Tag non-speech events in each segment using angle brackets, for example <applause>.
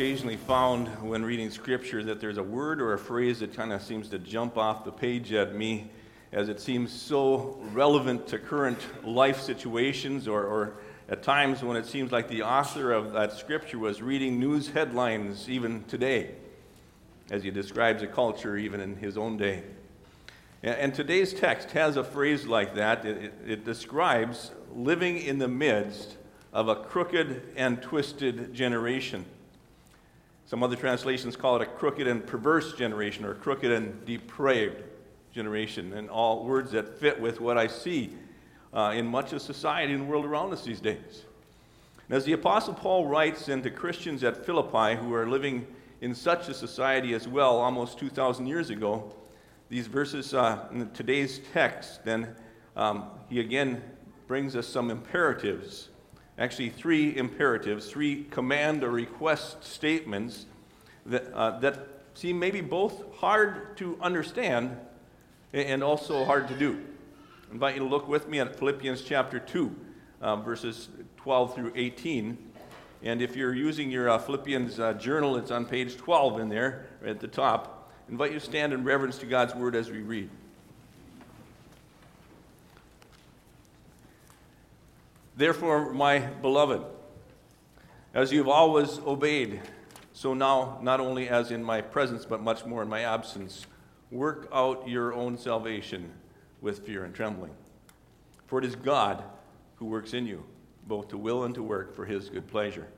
Occasionally found when reading scripture that there's a word or a phrase that kind of seems to jump off the page at me as it seems so relevant to current life situations or, or at times when it seems like the author of that scripture was reading news headlines even today, as he describes a culture even in his own day. And today's text has a phrase like that. It, it, describes living in the midst of a crooked and twisted generation. Some other translations call it a crooked and perverse generation or crooked and depraved generation, and all words that fit with what I see uh, in much of society and the world around us these days. And as the Apostle Paul writes into Christians at Philippi who are living in such a society as well almost 2,000 years ago, these verses uh, in today's text, then um, he again brings us some imperatives. Actually, three imperatives, three command or request statements that, uh, that seem maybe both hard to understand and also hard to do. I invite you to look with me at Philippians chapter 2, uh, verses 12 through 18. And if you're using your uh, Philippians uh, journal, it's on page 12 in there, right at the top. I invite you to stand in reverence to God's word as we read. Therefore, my beloved, as you've always obeyed, so now, not only as in my presence, but much more in my absence, work out your own salvation with fear and trembling. For it is God who works in you, both to will and to work for his good pleasure.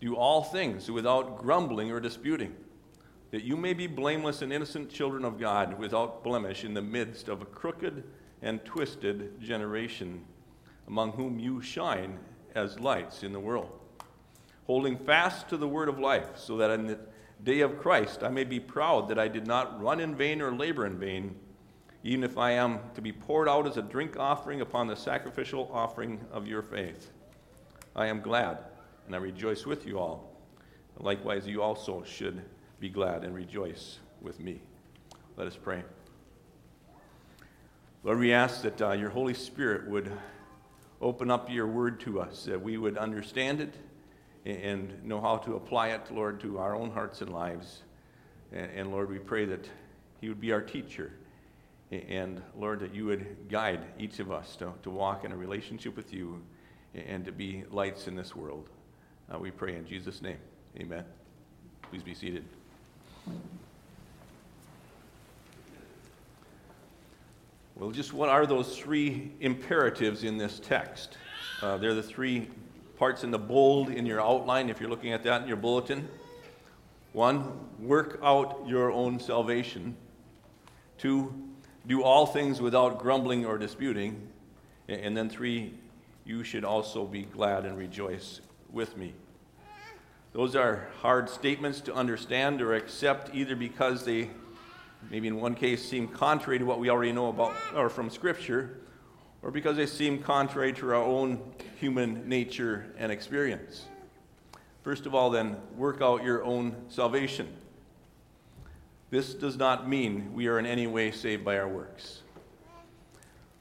Do all things without grumbling or disputing, that you may be blameless and innocent children of God without blemish in the midst of a crooked and twisted generation, among whom you shine as lights in the world, holding fast to the word of life, so that in the day of Christ I may be proud that I did not run in vain or labor in vain even if I am to be poured out as a drink offering upon the sacrificial offering of your faith. I am glad, and I rejoice with you all. Likewise, you also should be glad and rejoice with me. Let us pray. Lord, we ask that uh, your Holy Spirit would open up your word to us, that we would understand it and know how to apply it, Lord, to our own hearts and lives. And, Lord, we pray that He would be our teacher and Lord, that you would guide each of us to, to walk in a relationship with you and to be lights in this world. Uh, we pray in Jesus' name. Amen. Please be seated. Well, just what are those three imperatives in this text? Uh, they're the three parts in the bold in your outline, if you're looking at that in your bulletin. One, work out your own salvation. Two, do all things without grumbling or disputing. And then three, you should also be glad and rejoice with me. Those are hard statements to understand or accept either because they, maybe in one case, seem contrary to what we already know about or from Scripture, or because they seem contrary to our own human nature and experience. First of all, then, work out your own salvation. This does not mean we are in any way saved by our works.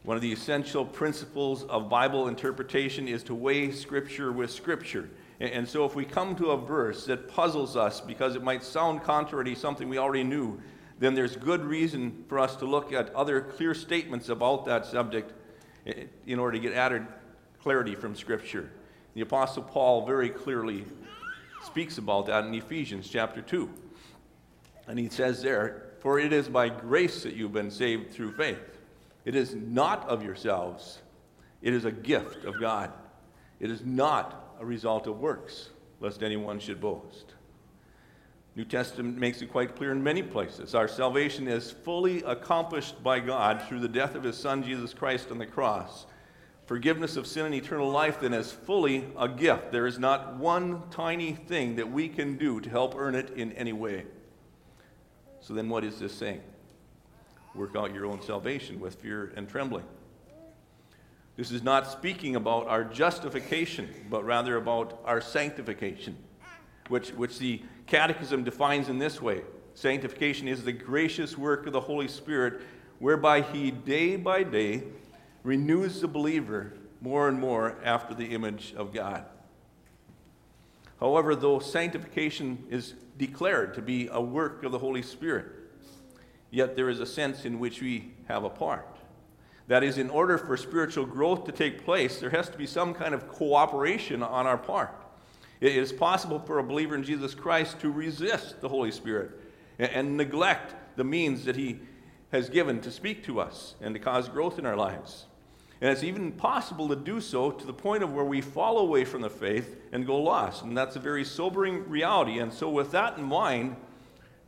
One of the essential principles of Bible interpretation is to weigh Scripture with Scripture. And so, if we come to a verse that puzzles us because it might sound contrary to something we already knew, then there's good reason for us to look at other clear statements about that subject in order to get added clarity from Scripture. The Apostle Paul very clearly speaks about that in Ephesians chapter 2. And he says there, For it is by grace that you've been saved through faith. It is not of yourselves, it is a gift of God. It is not a result of works, lest anyone should boast. New Testament makes it quite clear in many places. Our salvation is fully accomplished by God through the death of his son Jesus Christ on the cross. forgiveness of sin and eternal life then as fully a gift. There is not one tiny thing that we can do to help earn it in any way. So then, what is this saying? Work out your own salvation with fear and trembling. This is not speaking about our justification, but rather about our sanctification, which, which the Catechism defines in this way Sanctification is the gracious work of the Holy Spirit, whereby He day by day renews the believer more and more after the image of God. However, though sanctification is declared to be a work of the Holy Spirit, yet there is a sense in which we have a part. That is, in order for spiritual growth to take place, there has to be some kind of cooperation on our part. It is possible for a believer in Jesus Christ to resist the Holy Spirit and neglect the means that He has given to speak to us and to cause growth in our lives. And it's even possible to do so to the point of where we fall away from the faith and go lost. And that's a very sobering reality. And so, with that in mind,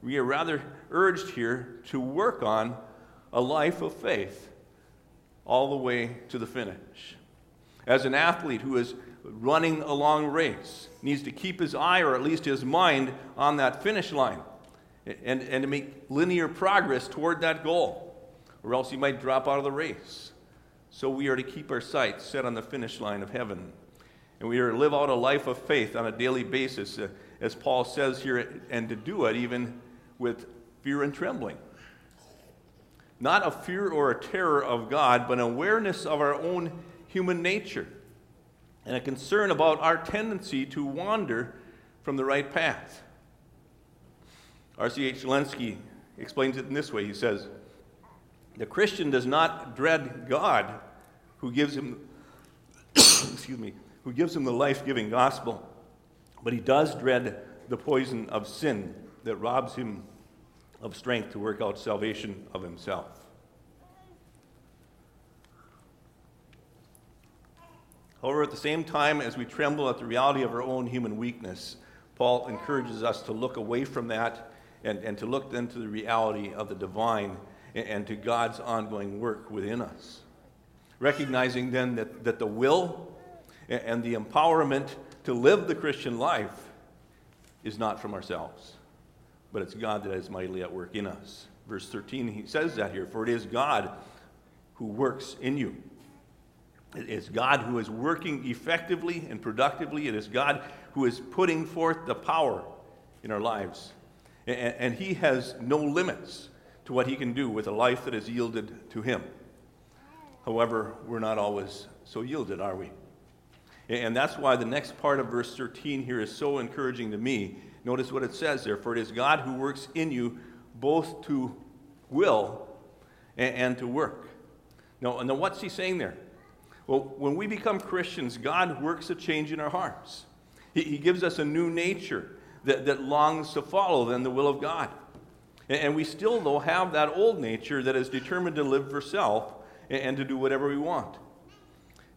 we are rather urged here to work on a life of faith all the way to the finish. As an athlete who is running a long race needs to keep his eye or at least his mind on that finish line and, and to make linear progress toward that goal, or else he might drop out of the race. So we are to keep our sights set on the finish line of heaven. And we are to live out a life of faith on a daily basis, uh, as Paul says here, and to do it even with fear and trembling. Not a fear or a terror of God, but an awareness of our own human nature and a concern about our tendency to wander from the right path. R.C.H. Lenski explains it in this way. He says, The Christian does not dread God who gives him, <coughs> excuse me, who gives him the life giving gospel, but he does dread the poison of sin that robs him of strength to work out salvation of himself. However, at the same time as we tremble at the reality of our own human weakness, Paul encourages us to look away from that and, and to look then to the reality of the divine and, and to God's ongoing work within us. Recognizing then that, that the will and, the empowerment to live the Christian life is not from ourselves, but it's God that is mightily at work in us. Verse 13, he says that here, for it is God who works in you. It is God who is working effectively and productively. It is God who is putting forth the power in our lives and, and he has no limits to what he can do with a life that is yielded to him. However, we're not always so yielded, are we? And that's why the next part of verse 13 here is so encouraging to me. Notice what it says there For it is God who works in you both to will and, to work. Now, and what's he saying there? Well, when we become Christians, God works a change in our hearts. He, he gives us a new nature that, that longs to follow than the will of God. And, and we still, though, have that old nature that is determined to live for self and, and to do whatever we want.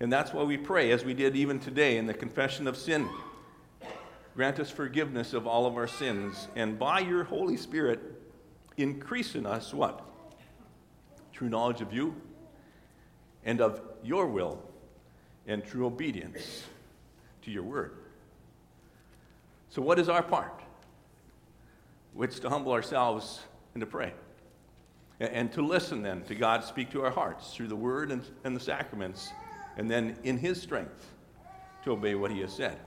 And that's why we pray, as we did even today in the confession of sin. Grant us forgiveness of all of our sins, and by your Holy Spirit, increase in us what? True knowledge of you and of your will and true obedience to your word. So, what is our part? It's to humble ourselves and to pray. And to listen then to God speak to our hearts through the word and, and the sacraments, and then in His strength to obey what He has said.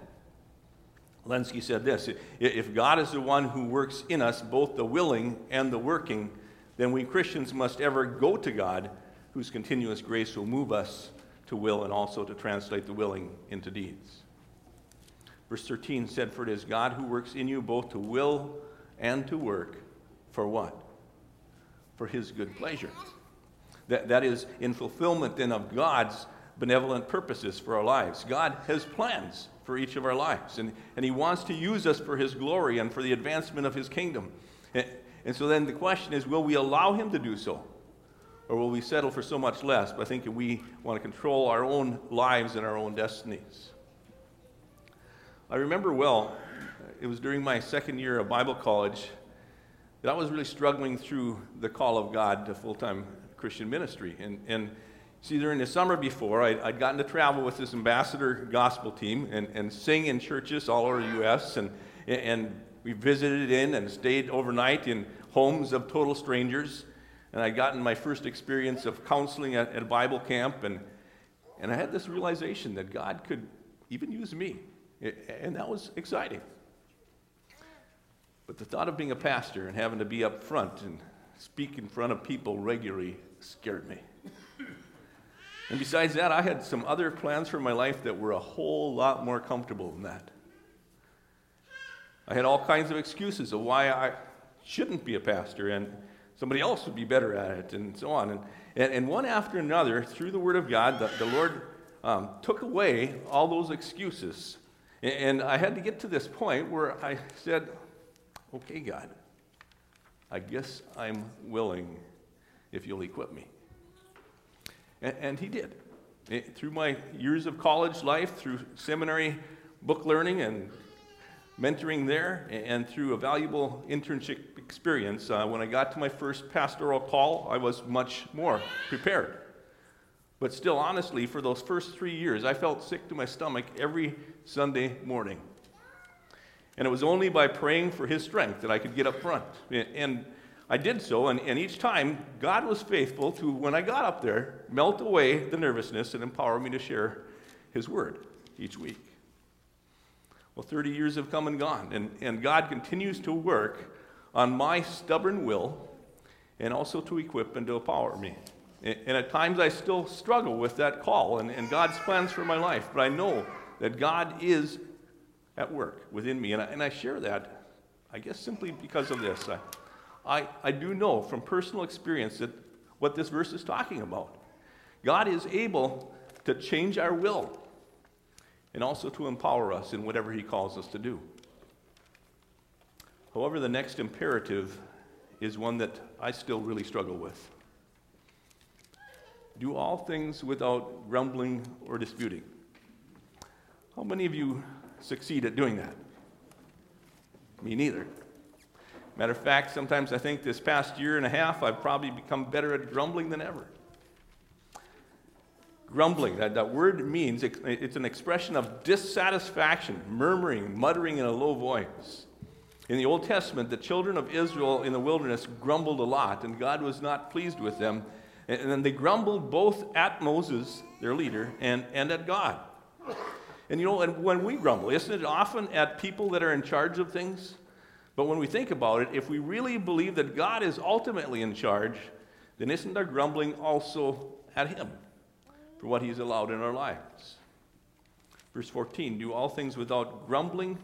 Lenski said this If God is the one who works in us both the willing and the working, then we Christians must ever go to God, whose continuous grace will move us to will and also to translate the willing into deeds. Verse 13 said, For it is God who works in you both to will and to work for what? For his good pleasure. That, that is in fulfillment then of God's benevolent purposes for our lives. God has plans for each of our lives, and, and he wants to use us for his glory and for the advancement of his kingdom. And, and so then the question is will we allow him to do so? Or will we settle for so much less by thinking we want to control our own lives and our own destinies? I remember well, it was during my second year of Bible college that I was really struggling through the call of God to full time Christian ministry. And, and See, during the summer before, I'd, I'd, gotten to travel with this ambassador gospel team and, and sing in churches all over the U.S. And, and we visited in and stayed overnight in homes of total strangers. And I'd gotten my first experience of counseling at, at a Bible camp. And, and I had this realization that God could even use me. And that was exciting. But the thought of being a pastor and having to be up front and speak in front of people regularly scared me. And besides that, I had some other plans for my life that were a whole lot more comfortable than that. I had all kinds of excuses of why I shouldn't be a pastor and somebody else would be better at it and so on. And, and, and one after another, through the Word of God, the, the Lord um, took away all those excuses. And, and I had to get to this point where I said, okay, God, I guess I'm willing if you'll equip me. And, and he did. It, through my years of college life, through seminary book learning and mentoring there, and through a valuable internship experience, uh, when I got to my first pastoral call, I was much more prepared. But still, honestly, for those first three years, I felt sick to my stomach every Sunday morning. And it was only by praying for his strength that I could get up front. And I did so, and, and each time, God was faithful to, when I got up there, melt away the nervousness and empower me to share His word each week. Well, 30 years have come and gone, and, and God continues to work on my stubborn will and also to equip and to empower me. And, at times I still struggle with that call and, and God's plans for my life, but I know that God is at work within me, and I, and I share that, I guess, simply because of this. I, I, I do know from personal experience that what this verse is talking about. God is able to change our will and also to empower us in whatever He calls us to do. However, the next imperative is one that I still really struggle with. Do all things without grumbling or disputing. How many of you succeed at doing that? Me neither. Matter of fact, sometimes I think this past year and a half, I've probably become better at grumbling than ever. Grumbling, that, that word means it, it's an expression of dissatisfaction, murmuring, muttering in a low voice. In the Old Testament, the children of Israel in the wilderness grumbled a lot, and God was not pleased with them. And, then they grumbled both at Moses, their leader, and, and at God. And you know, and when we grumble, isn't it often at people that are in charge of things? But when we think about it, if we really believe that God is ultimately in charge, then isn't our grumbling also at Him for what He's allowed in our lives? Verse 14 do all things without grumbling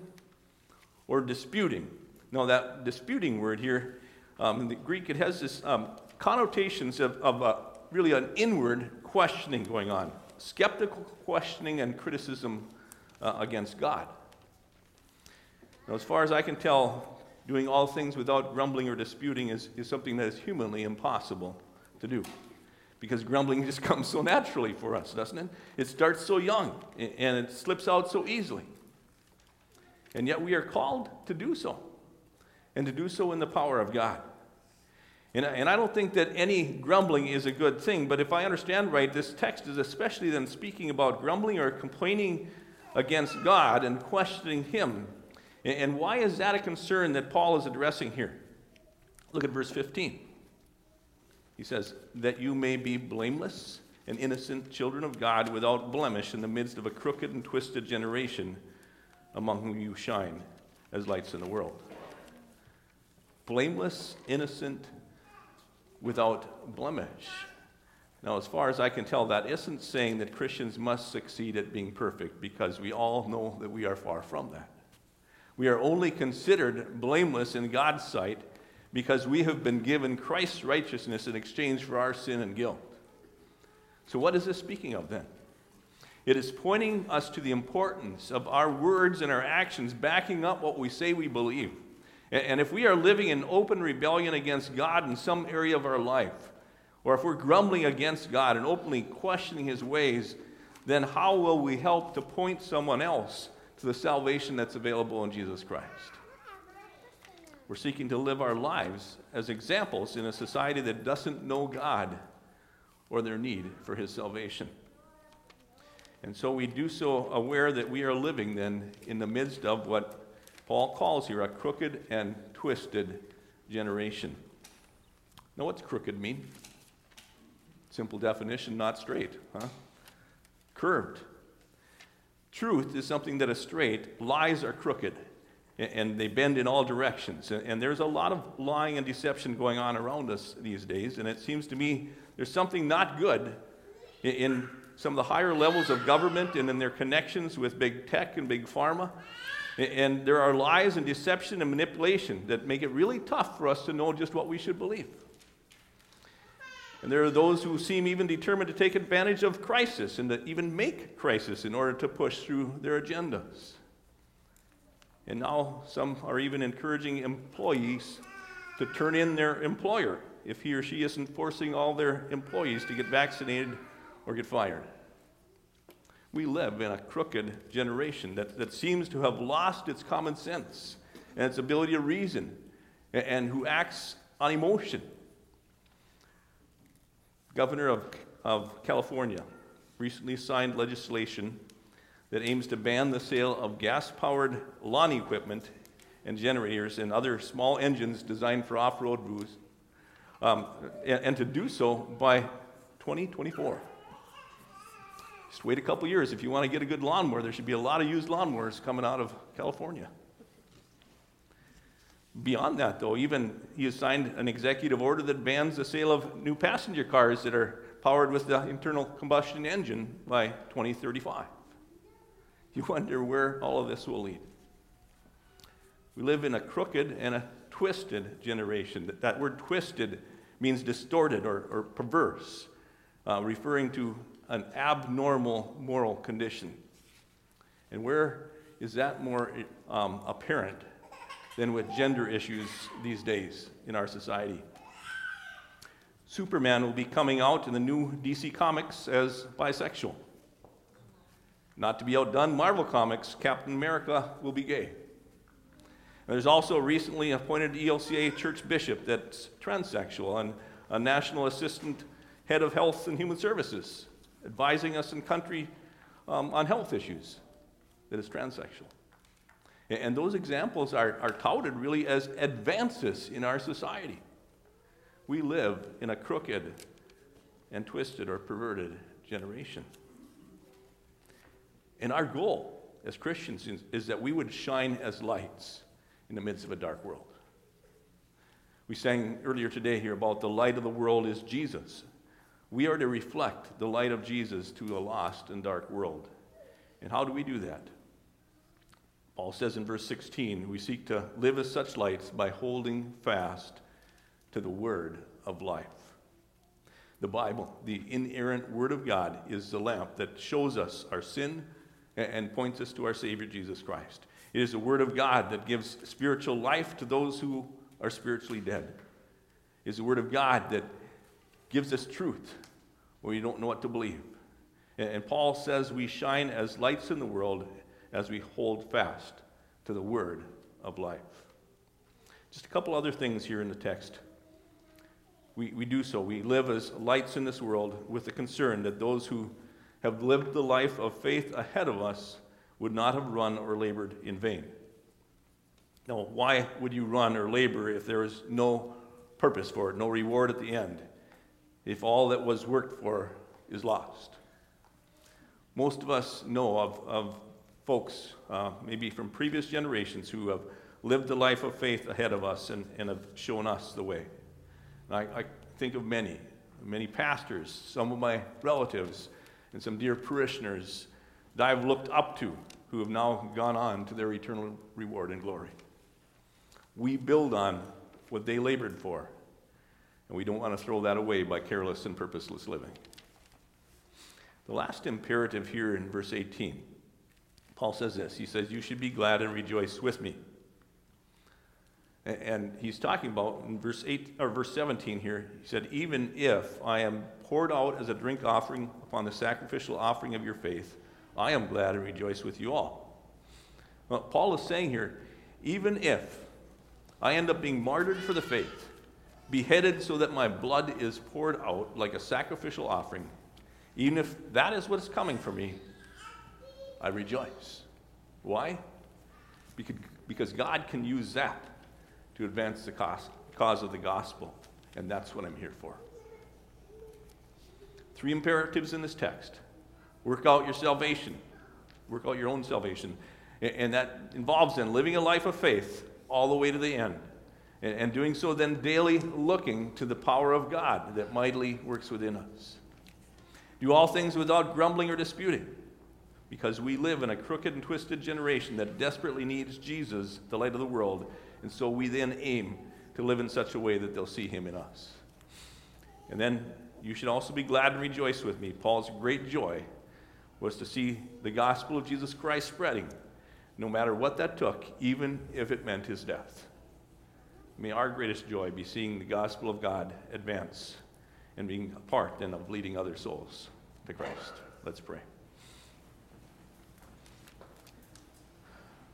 or disputing. Now, that disputing word here, um, in the Greek, it has this um, connotations of, of uh, really an inward questioning going on, skeptical questioning and criticism uh, against God. Now, as far as I can tell, doing all things without grumbling or disputing is, is something that is humanly impossible to do. Because grumbling <laughs> just comes so naturally for us, doesn't it? It starts so young and it slips out so easily. And yet we are called to do so, and to do so in the power of God. And, and I don't think that any grumbling is a good thing, but if I understand right, this text is especially then speaking about grumbling or complaining against God and questioning Him and why is that a concern that Paul is addressing here? Look at verse 15. He says, That you may be blameless and innocent children of God without blemish in the midst of a crooked and twisted generation among whom you shine as lights in the world. Blameless, innocent, without blemish. Now, as far as I can tell, that isn't saying that Christians must succeed at being perfect because we all know that we are far from that. We are only considered blameless in God's sight because we have been given Christ's righteousness in exchange for our sin and guilt. So, what is this speaking of then? It is pointing us to the importance of our words and our actions backing up what we say we believe. And if we are living in open rebellion against God in some area of our life, or if we're grumbling against God and openly questioning his ways, then how will we help to point someone else to the salvation that's available in Jesus Christ. We're seeking to live our lives as examples in a society that doesn't know God or their need for his salvation. And so we do so aware that we are living then in the midst of what Paul calls here a crooked and twisted generation. Now, what's crooked mean? Simple definition not straight, huh? Curved. Truth is something that is straight, lies are crooked, and they bend in all directions. And there's a lot of lying and deception going on around us these days, and it seems to me there's something not good in some of the higher levels of government and in their connections with big tech and big pharma. And there are lies and deception and manipulation that make it really tough for us to know just what we should believe. And there are those who seem even determined to take advantage of crisis and to even make crisis in order to push through their agendas. And now some are even encouraging employees to turn in their employer if he or she isn't forcing all their employees to get vaccinated or get fired. We live in a crooked generation that, that seems to have lost its common sense and its ability to reason and, and who acts on emotion. Governor of, of California recently signed legislation that aims to ban the sale of gas powered lawn equipment and generators and other small engines designed for off road use, um, and, and to do so by 2024. Just wait a couple years. If you want to get a good lawnmower, there should be a lot of used lawnmowers coming out of California. Beyond that, though, even he has signed an executive order that bans the sale of new passenger cars that are powered with the internal combustion engine by 2035. You wonder where all of this will lead. We live in a crooked and a twisted generation. That, that word twisted means distorted or, or perverse, uh, referring to an abnormal moral condition. And where is that more um, apparent than with gender issues these days in our society? Superman will be coming out in the new DC Comics as bisexual. Not to be outdone, Marvel Comics, Captain America will be gay. There's also recently appointed ELCA church bishop that's transsexual and a national assistant head of health and human services advising us in country um, on health issues that is transsexual. And those examples are, are touted really as advances in our society. We live in a crooked and twisted or perverted generation. And our goal as Christians is, is, that we would shine as lights in the midst of a dark world. We sang earlier today here about the light of the world is Jesus. We are to reflect the light of Jesus to a lost and dark world. And how do we do that? Paul says in verse 16, we seek to live as such lights by holding fast to the word of life. The Bible, the inerrant word of God, is the lamp that shows us our sin and points us to our Savior Jesus Christ. It is the word of God that gives spiritual life to those who are spiritually dead. It is the word of God that gives us truth where you don't know what to believe. And Paul says we shine as lights in the world as we hold fast to the word of life. Just a couple other things here in the text. We, we do so. We live as lights in this world with the concern that those who have lived the life of faith ahead of us would not have run or labored in vain. Now, why would you run or labor if there is no purpose for it, no reward at the end? If all that was worked for is lost. Most of us know of, of folks, uh, maybe from previous generations, who have lived the life of faith ahead of us and, and have shown us the way. I, I think of many, many pastors, some of my relatives, and some dear parishioners that I've looked up to who have now gone on to their eternal reward and glory. We build on what they labored for and we don't want to throw that away by careless and purposeless living. The last imperative here in verse 18, Paul says this. He says, You should be glad and rejoice with me. And he's talking about in verse 8 or verse 17 here, he said, Even if I am poured out as a drink offering upon the sacrificial offering of your faith, I am glad and rejoice with you all. Well, Paul is saying here, even if I end up being martyred for the faith, beheaded so that my blood is poured out like a sacrificial offering. Even if that is what is coming for me, I rejoice. Why? Because, God can use that to advance the cause of the gospel, and that's what I'm here for. Three imperatives in this text work out your salvation, work out your own salvation. And that involves then living a life of faith all the way to the end. And doing so then daily looking to the power of God that mightily works within us. Do all things without grumbling or disputing, because we live in a crooked and twisted generation that desperately needs Jesus, the light of the world. And so we then aim to live in such a way that they'll see him in us. And then you should also be glad and rejoice with me. Paul's great joy was to see the gospel of Jesus Christ spreading, no matter what that took, even if it meant his death. May our greatest joy be seeing the gospel of God advance and being a part then of leading other souls to Christ. Let's pray.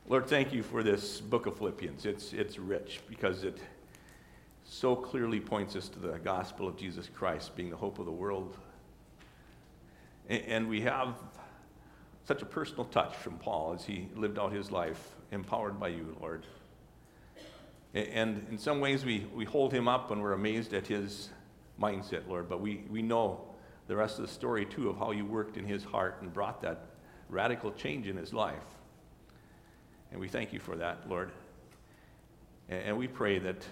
Lord, thank you for this book of Philippians. It's, it's rich because it so clearly points us to the gospel of Jesus Christ being the hope of the world. And, and we have such a personal touch from Paul as he lived out his life, empowered by you, Lord. And in some ways, we, we hold him up and we're amazed at his mindset, Lord. But we, we know the rest of the story, too, of how you worked in his heart and brought that radical change in his life. And we thank you for that, Lord. And, we pray that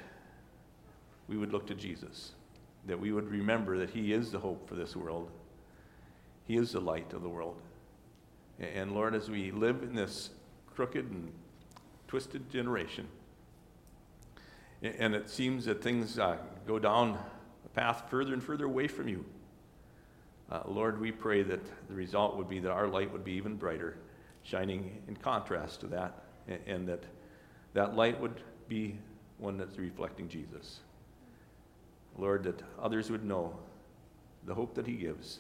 we would look to Jesus, that we would remember that he is the hope for this world, he is the light of the world. And Lord, as we live in this crooked and twisted generation, and it seems that things uh, go down a path further and further away from you. Uh, Lord, we pray that the result would be that our light would be even brighter, shining in contrast to that, and, and that that light would be one that's reflecting Jesus. Lord, that others would know the hope that He gives,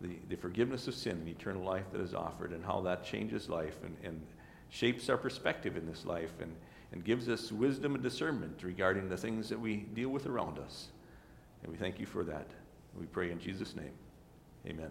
the, the forgiveness of sin and eternal life that is offered, and how that changes life and, and shapes our perspective in this life and, and gives us wisdom and discernment regarding the things that we deal with around us. And we thank you for that. We pray in Jesus' name. Amen.